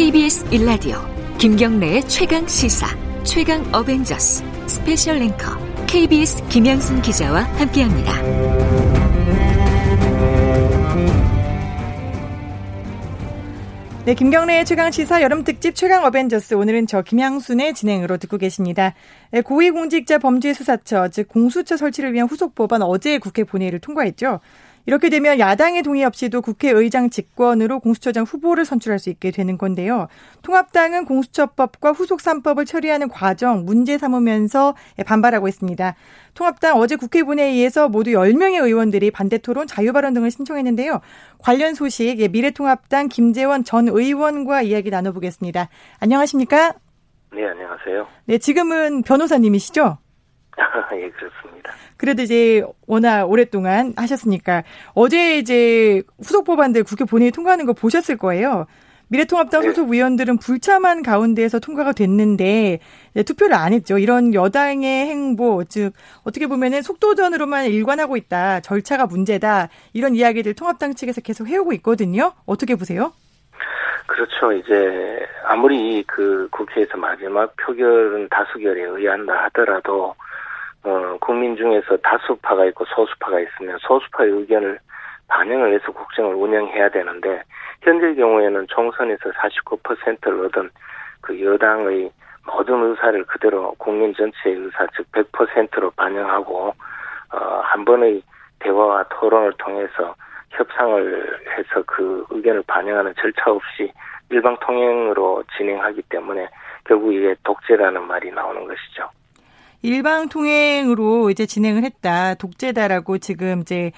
KBS 1라디오 김경래의 최강 시사 최강 어벤져스 special 앵커 KBS 김양순 기자와 함께합니다. 네, 김경래의 최강 시사 여름 특집 최강 어벤져스 오늘은 저 김양순의 진행으로 듣고 계십니다. 네, 고위공직자 범죄수사처 즉 공수처 설치를 위한 후속 법안 어제 국회 본회의를 통과했죠. 이렇게 되면 야당의 동의 없이도 국회의장 직권으로 공수처장 후보를 선출할 수 있게 되는 건데요. 통합당은 공수처법과 후속 3법을 처리하는 과정 문제 삼으면서 반발하고 있습니다. 통합당 어제 국회 본회의에서 모두 10명의 의원들이 반대 토론, 자유 발언 등을 신청했는데요. 관련 소식 미래통합당 김재원 전 의원과 이야기 나눠보겠습니다. 안녕하십니까? 네, 안녕하세요. 네, 지금은 변호사님이시죠? 그래도 이제 워낙 오랫동안 하셨으니까 어제 이제 후속 법안들 국회 본회의 통과하는 거 보셨을 거예요. 미래통합당 네. 소속 의원들은 불참한 가운데에서 통과가 됐는데 투표를 안 했죠. 이런 여당의 행보, 즉 어떻게 보면은 속도전으로만 일관하고 있다, 절차가 문제다 이런 이야기들 통합당 측에서 계속 해오고 있거든요. 어떻게 보세요? 그렇죠. 이제 아무리 그 국회에서 마지막 표결은 다수결에 의한다 하더라도 어, 국민 중에서 다수파가 있고 소수파가 있으면 소수파의 의견을 반영을 해서 국정을 운영해야 되는데 현재 경우에는 총선에서 49%를 얻은 그 여당의 모든 의사를 그대로 국민 전체의 의사 즉 100%로 반영하고 어, 한 번의 대화와 토론을 통해서 협상을 해서 그 의견을 반영하는 절차 없이 일방 통행으로 진행하기 때문에 결국 이게 독재라는 말이 나오는 것이죠. 일방 통행으로 이제 진행을 했다. 독재다라고 지금 이제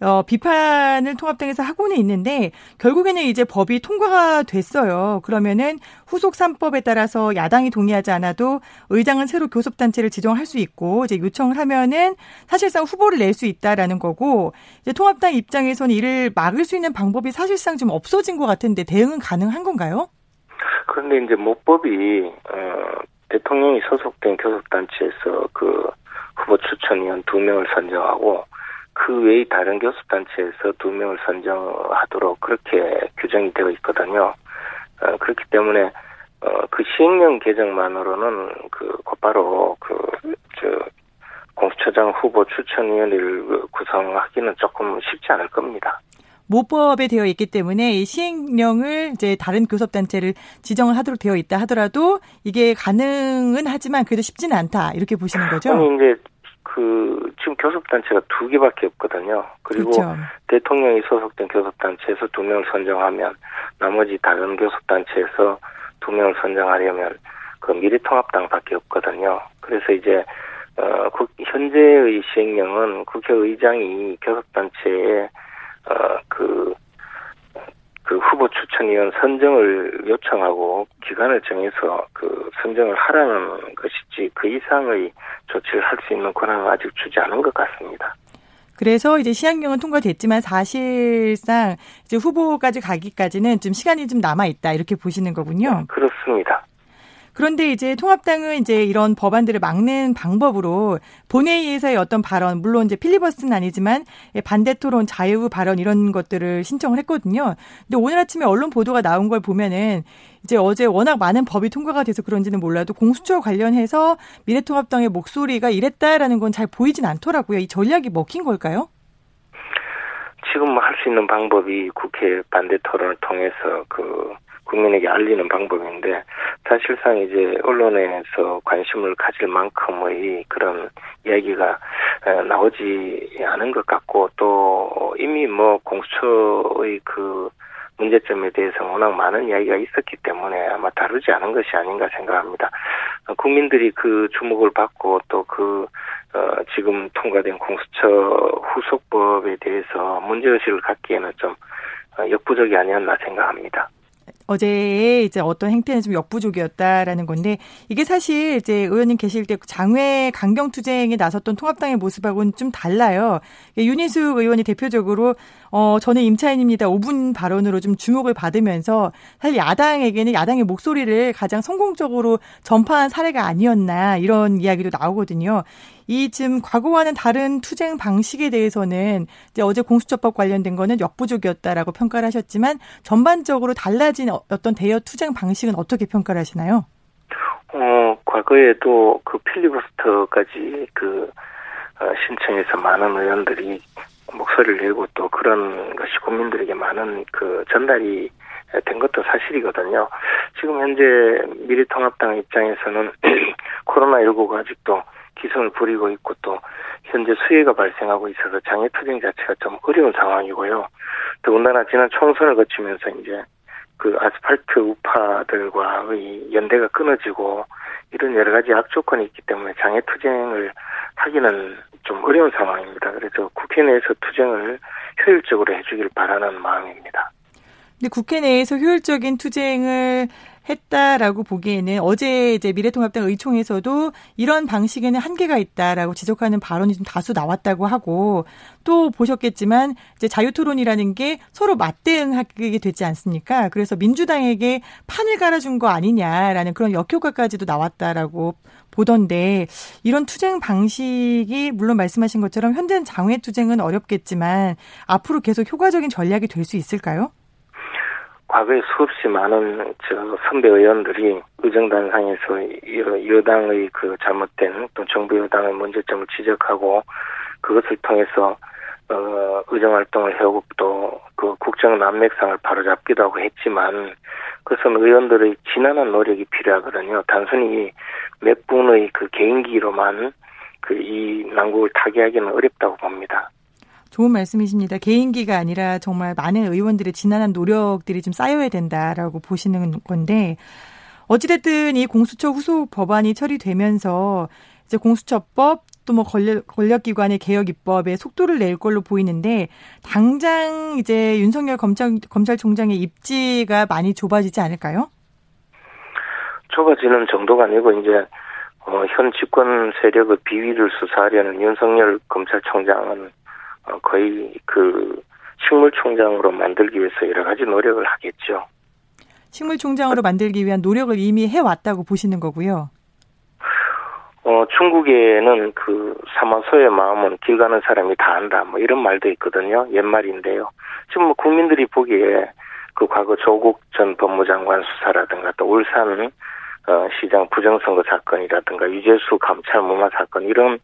어, 비판을 통합당에서 하고는 있는데 결국에는 이제 법이 통과가 됐어요. 그러면은 후속 3법에 따라서 야당이 동의하지 않아도 의장은 새로 교섭단체를 지정할 수 있고 이제 요청을 하면은 사실상 후보를 낼 수 있다라는 거고 이제 통합당 입장에서는 이를 막을 수 있는 방법이 사실상 좀 없어진 것 같은데 대응은 가능한 건가요? 그런데 이제 모법이 어, 대통령이 소속된 교섭단체에서 그 후보 추천위원 두 명을 선정하고 그 외의 다른 교섭단체에서 두 명을 선정하도록 그렇게 규정이 되어 있거든요. 어, 그렇기 때문에 어, 그 시행령 개정만으로는 그 곧바로 그저 공수처장 후보 추천위원회를 구성하기는 조금 쉽지 않을 겁니다. 모법에 되어 있기 때문에 이 시행령을 이제 다른 교섭단체를 지정을 하도록 되어 있다 하더라도 이게 가능은 하지만 그래도 쉽지는 않다 이렇게 보시는 거죠? 아니 이제 그 지금 교섭단체가 두 개밖에 없거든요. 그리고 그렇죠. 대통령이 소속된 교섭단체에서 두 명을 선정하면 나머지 다른 교섭단체에서 두 명을 선정하려면 그 미래통합당밖에 없거든요. 그래서 이제 어 현재의 시행령은 국회의장이 교섭단체에 어 그 그 후보 추천위원 선정을 요청하고 기간을 정해서 그 선정을 하라는 것이지 그 이상의 조치를 할 수 있는 권한은 아직 주지 않은 것 같습니다. 그래서 이제 시행령은 통과됐지만 사실상 이제 후보까지 가기까지는 좀 시간이 좀 남아 있다 이렇게 보시는 거군요. 그렇습니다. 그런데 이제 통합당은 이제 이런 법안들을 막는 방법으로 본회의에서의 어떤 발언, 물론 이제 필리버스는 아니지만 반대 토론, 자유 발언 이런 것들을 신청을 했거든요. 근데 오늘 아침에 언론 보도가 나온 걸 보면은 이제 어제 워낙 많은 법이 통과가 돼서 그런지는 몰라도 공수처 관련해서 미래통합당의 목소리가 이랬다라는 건 잘 보이진 않더라고요. 이 전략이 먹힌 걸까요? 지금 할수 있는 방법이 국회 반대 토론을 통해서 그 국민에게 알리는 방법인데 사실상 이제 언론에서 관심을 가질 만큼의 그런 이야기가 나오지 않은 것 같고 또 이미 뭐 공수처의 그 문제점에 대해서 워낙 많은 이야기가 있었기 때문에 아마 다루지 않은 것이 아닌가 생각합니다. 국민들이 그 주목을 받고 또그 어, 지금 통과된 공수처 후속법에 대해서 문제의식을 갖기에는 좀 어, 역부족이 아니었나 생각합니다. 어제의 이제 어떤 행태는 좀 역부족이었다라는 건데 이게 사실 이제 의원님 계실 때 장외 강경 투쟁에 나섰던 통합당의 모습하고는 좀 달라요. 윤희숙 의원이 대표적으로 어 저는 임차인입니다. 5분 발언으로 좀 주목을 받으면서 사실 야당에게는 야당의 목소리를 가장 성공적으로 전파한 사례가 아니었나 이런 이야기도 나오거든요. 이 지금 과거와는 다른 투쟁 방식에 대해서는 이제 어제 공수처법 관련된 거는 역부족이었다라고 평가를 하셨지만 전반적으로 달라진 어떤 대여 투쟁 방식은 어떻게 평가를 하시나요? 어, 과거에도 그 필리버스터까지 그 어, 신청해서 많은 의원들이 목소리를 내고 또 그런 것이 국민들에게 많은 그 전달이 된 것도 사실이거든요. 지금 현재 미래통합당 입장에서는 코로나19가 아직도 기승을 부리고 있고 또 현재 수해가 발생하고 있어서 장애 투쟁 자체가 좀 어려운 상황이고요. 더군다나 지난 총선을 거치면서 이제 그 아스팔트 우파들과의 연대가 끊어지고 이런 여러 가지 악조건이 있기 때문에 장애 투쟁을 하기는 좀 어려운 상황입니다. 그래서 국회 내에서 투쟁을 효율적으로 해주길 바라는 마음입니다. 근데 국회 내에서 효율적인 투쟁을 했다라고 보기에는 어제 이제 미래통합당 의총에서도 이런 방식에는 한계가 있다라고 지적하는 발언이 좀 다수 나왔다고 하고 또 보셨겠지만 이제 자유토론이라는 게 서로 맞대응하게 되지 않습니까? 그래서 민주당에게 판을 갈아준 거 아니냐라는 그런 역효과까지도 나왔다라고 보던데 이런 투쟁 방식이 물론 말씀하신 것처럼 현재 장외 투쟁은 어렵겠지만 앞으로 계속 효과적인 전략이 될 수 있을까요? 과거에 수없이 많은 저 선배 의원들이 의정단상에서 여당의 그 잘못된 또 정부 여당의 문제점을 지적하고 그것을 통해서 어 의정 활동을 해오고 또 그 국정 난맥상을 바로잡기도 하고 했지만 그것은 의원들의 지난한 노력이 필요하거든요. 단순히 몇 분의 그 개인기로만 그 이 난국을 타개하기는 어렵다고 봅니다. 좋은 말씀이십니다. 개인기가 아니라 정말 많은 의원들의 지난한 노력들이 좀 쌓여야 된다라고 보시는 건데 어찌됐든 이 공수처 후속 법안이 처리되면서 이제 공수처법 또 뭐 권력, 권력기관의 개혁 입법에 속도를 낼 걸로 보이는데 당장 이제 윤석열 검찰, 검찰총장의 입지가 많이 좁아지지 않을까요? 좁아지는 정도가 아니고 이제 어, 현 집권 세력의 비위를 수사하려는 윤석열 검찰총장은 어, 거의 그 식물총장으로 만들기 위해서 여러 가지 노력을 하겠죠. 식물총장으로 만들기 위한 노력을 이미 해왔다고 보시는 거고요. 어, 중국에는 그 사마소의 마음은 길 가는 사람이 다 안다. 뭐 이런 말도 있거든요. 옛말인데요. 지금 뭐 국민들이 보기에 그 과거 조국 전 법무장관 수사라든가 또 울산 어, 시장 부정선거 사건이라든가 유재수 감찰 무마 사건 이런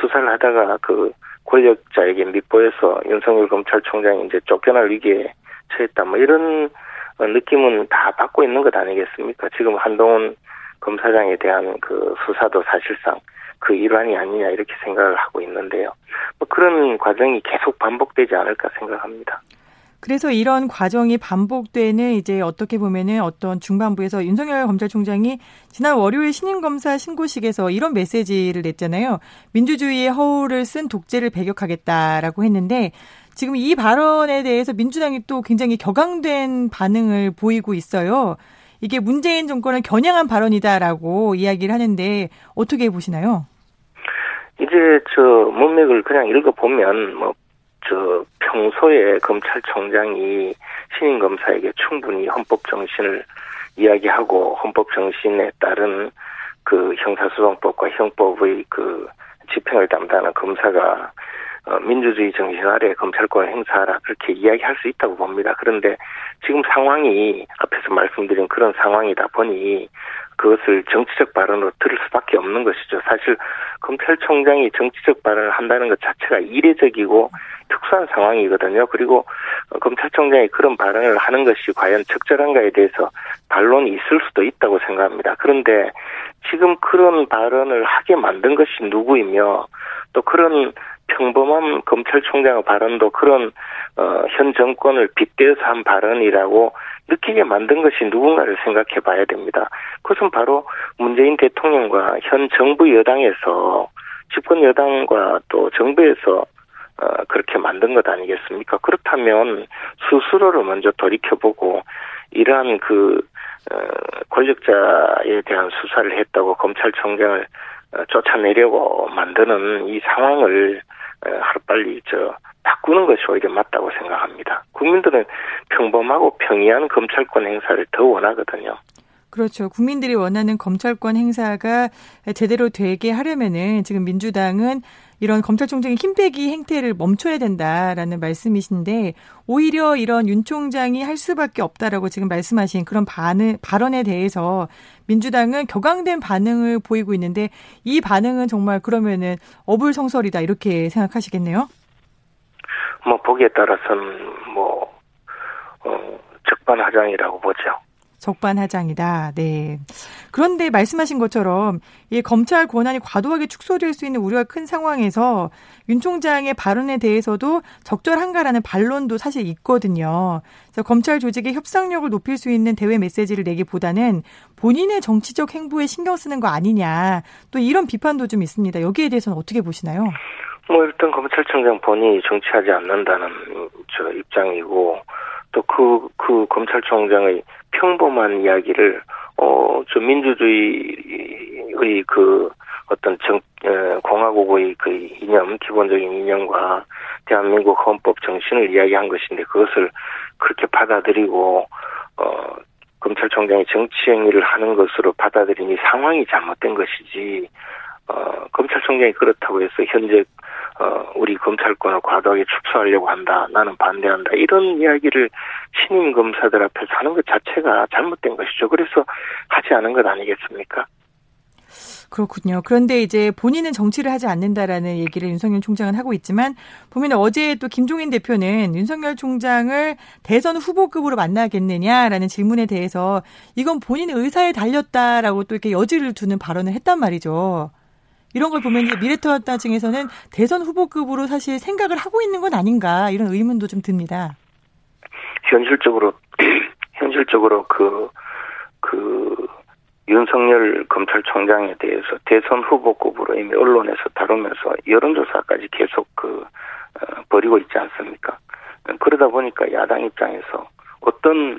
수사를 하다가 그 권력자에게 밑보여서 윤석열 검찰총장이 이제 쫓겨날 위기에 처했다. 뭐 이런 느낌은 다 받고 있는 것 아니겠습니까? 지금 한동훈 검사장에 대한 그 수사도 사실상 그 일환이 아니냐 이렇게 생각을 하고 있는데요. 뭐 그런 과정이 계속 반복되지 않을까 생각합니다. 그래서 이런 과정이 반복되는 이제 어떻게 보면은 어떤 중반부에서 윤석열 검찰총장이 지난 월요일 신임검사 신고식에서 이런 메시지를 냈잖아요. 민주주의의 허울을 쓴 독재를 배격하겠다라고 했는데 지금 이 발언에 대해서 민주당이 또 굉장히 격앙된 반응을 보이고 있어요. 이게 문재인 정권을 겨냥한 발언이다라고 이야기를 하는데 어떻게 보시나요? 이제 저 문맥을 그냥 읽어보면 뭐 저 평소에 검찰총장이 신임 검사에게 충분히 헌법 정신을 이야기하고 헌법 정신에 따른 그 형사소송법과 형법의 그 집행을 담당하는 검사가 어, 민주주의 정신 아래 검찰권을 행사하라 그렇게 이야기할 수 있다고 봅니다. 그런데 지금 상황이 앞에서 말씀드린 그런 상황이다 보니 그것을 정치적 발언으로 들을 수밖에 없는 것이죠. 사실 검찰총장이 정치적 발언을 한다는 것 자체가 이례적이고 특수한 상황이거든요. 그리고 검찰총장이 그런 발언을 하는 것이 과연 적절한가에 대해서 반론이 있을 수도 있다고 생각합니다. 그런데 지금 그런 발언을 하게 만든 것이 누구이며 또 그런 평범한 검찰총장의 발언도 그런 어, 현 정권을 빗대어서 한 발언이라고 느끼게 만든 것이 누군가를 생각해 봐야 됩니다. 그것은 바로 문재인 대통령과 현 정부 여당에서 집권 여당과 또 정부에서 어, 그렇게 만든 것 아니겠습니까? 그렇다면 스스로를 먼저 돌이켜보고 이러한 그 어, 권력자에 대한 수사를 했다고 검찰총장을 어, 쫓아내려고 만드는 이 상황을 하루빨리 저 바꾸는 것이 오히려 맞다고 생각합니다. 국민들은 평범하고 평이한 검찰권 행사를 더 원하거든요. 그렇죠. 국민들이 원하는 검찰권 행사가 제대로 되게 하려면은 지금 민주당은 이런 검찰총장의 힘 빼기 행태를 멈춰야 된다라는 말씀이신데 오히려 이런 윤 총장이 할 수밖에 없다라고 지금 말씀하신 그런 반응, 발언에 대해서 민주당은 격앙된 반응을 보이고 있는데 이 반응은 정말 그러면은 어불성설이다 이렇게 생각하시겠네요. 뭐 보기에 따라서는 뭐 어, 적반하장이라고 보죠. 적반하장이다. 네. 그런데 말씀하신 것처럼 이 검찰 권한이 과도하게 축소될 수 있는 우려가 큰 상황에서 윤 총장의 발언에 대해서도 적절한가라는 반론도 사실 있거든요. 그래서 검찰 조직의 협상력을 높일 수 있는 대외 메시지를 내기보다는 본인의 정치적 행보에 신경 쓰는 거 아니냐. 또 이런 비판도 좀 있습니다. 여기에 대해서는 어떻게 보시나요? 뭐 일단 검찰청장 본인이 정치하지 않는다는 저 입장이고 또 그, 그 검찰총장의 평범한 이야기를, 어, 저 민주주의의 그 어떤 정, 에, 공화국의 그 이념, 기본적인 이념과 대한민국 헌법 정신을 이야기한 것인데 그것을 그렇게 받아들이고, 어, 검찰총장이 정치 행위를 하는 것으로 받아들이니 상황이 잘못된 것이지, 어, 검찰총장이 그렇다고 해서 현재 어, 우리 검찰권을 과도하게 축소하려고 한다. 나는 반대한다. 이런 이야기를 신임 검사들 앞에서 하는 것 자체가 잘못된 것이죠. 그래서 하지 않은 것 아니겠습니까? 그렇군요. 그런데 이제 본인은 정치를 하지 않는다라는 얘기를 윤석열 총장은 하고 있지만 보면 어제 또 김종인 대표는 윤석열 총장을 대선 후보급으로 만나겠느냐라는 질문에 대해서 이건 본인의 의사에 달렸다라고 또 이렇게 여지를 두는 발언을 했단 말이죠. 이런 걸 보면 이제 미래통합당 층에서는 대선 후보급으로 사실 생각을 하고 있는 건 아닌가 이런 의문도 좀 듭니다. 현실적으로 현실적으로 그 그 윤석열 검찰총장에 대해서 대선 후보급으로 이미 언론에서 다루면서 여론조사까지 계속 그 어, 벌이고 있지 않습니까? 그러다 보니까 야당 입장에서 어떤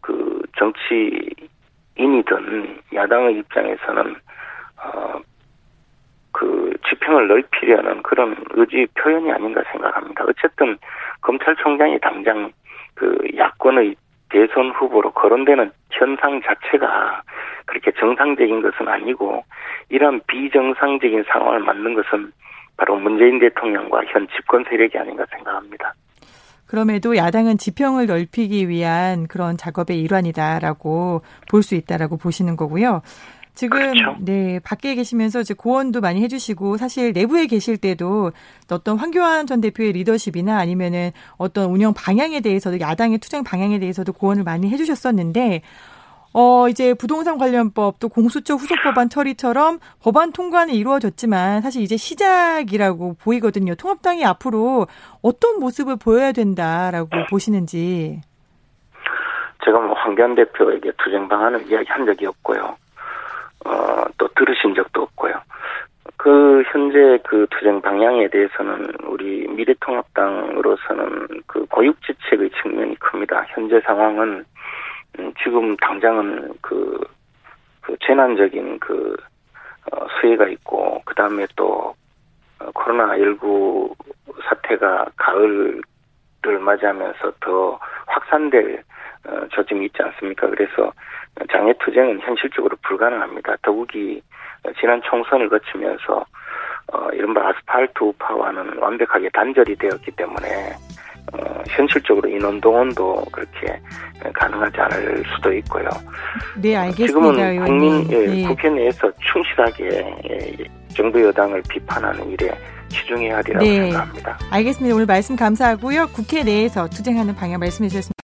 그 정치인이든 야당의 입장에서는 어, 그 지평을 넓히려는 그런 의지 표현이 아닌가 생각합니다. 어쨌든 검찰총장이 당장 그 야권의 대선 후보로 거론되는 현상 자체가 그렇게 정상적인 것은 아니고 이런 비정상적인 상황을 만든 것은 바로 문재인 대통령과 현 집권 세력이 아닌가 생각합니다. 그럼에도 야당은 지평을 넓히기 위한 그런 작업의 일환이다라고 볼 수 있다라고 보시는 거고요. 지금 그렇죠. 네 밖에 계시면서 이제 고언도 많이 해주시고 사실 내부에 계실 때도 어떤 황교안 전 대표의 리더십이나 아니면은 어떤 운영 방향에 대해서도 야당의 투쟁 방향에 대해서도 고언을 많이 해주셨었는데 어 이제 부동산 관련법 또 공수처 후속 법안 처리처럼 법안 통과는 이루어졌지만 사실 이제 시작이라고 보이거든요. 통합당이 앞으로 어떤 모습을 보여야 된다라고 보시는지. 제가 뭐 황교안 대표에게 투쟁 방안을 이야기한 적이 없고요. 어, 또 들으신 적도 없고요. 그 현재 그 투쟁 방향에 대해서는 우리 미래통합당으로서는 그 고육지책의 측면이 큽니다. 현재 상황은 음, 지금 당장은 그, 그 재난적인 그 어, 수혜가 있고 그 다음에 또 어, 코로나 19 사태가 가을을 맞이하면서 더 확산될 어, 조짐이 있지 않습니까? 그래서 장애 투쟁은 현실적으로 불가능합니다. 더욱이 지난 총선을 거치면서 어, 이른바 아스팔트 우파와는 완벽하게 단절이 되었기 때문에 어, 현실적으로 인원동원도 그렇게 가능하지 않을 수도 있고요. 네, 알겠습니다. 지금은 국민 예, 네. 국회 내에서 충실하게 예, 정부 여당을 비판하는 일에 치중해야 하리라고 네. 생각합니다. 알겠습니다. 오늘 말씀 감사하고요. 국회 내에서 투쟁하는 방향 말씀해 주셨습니다.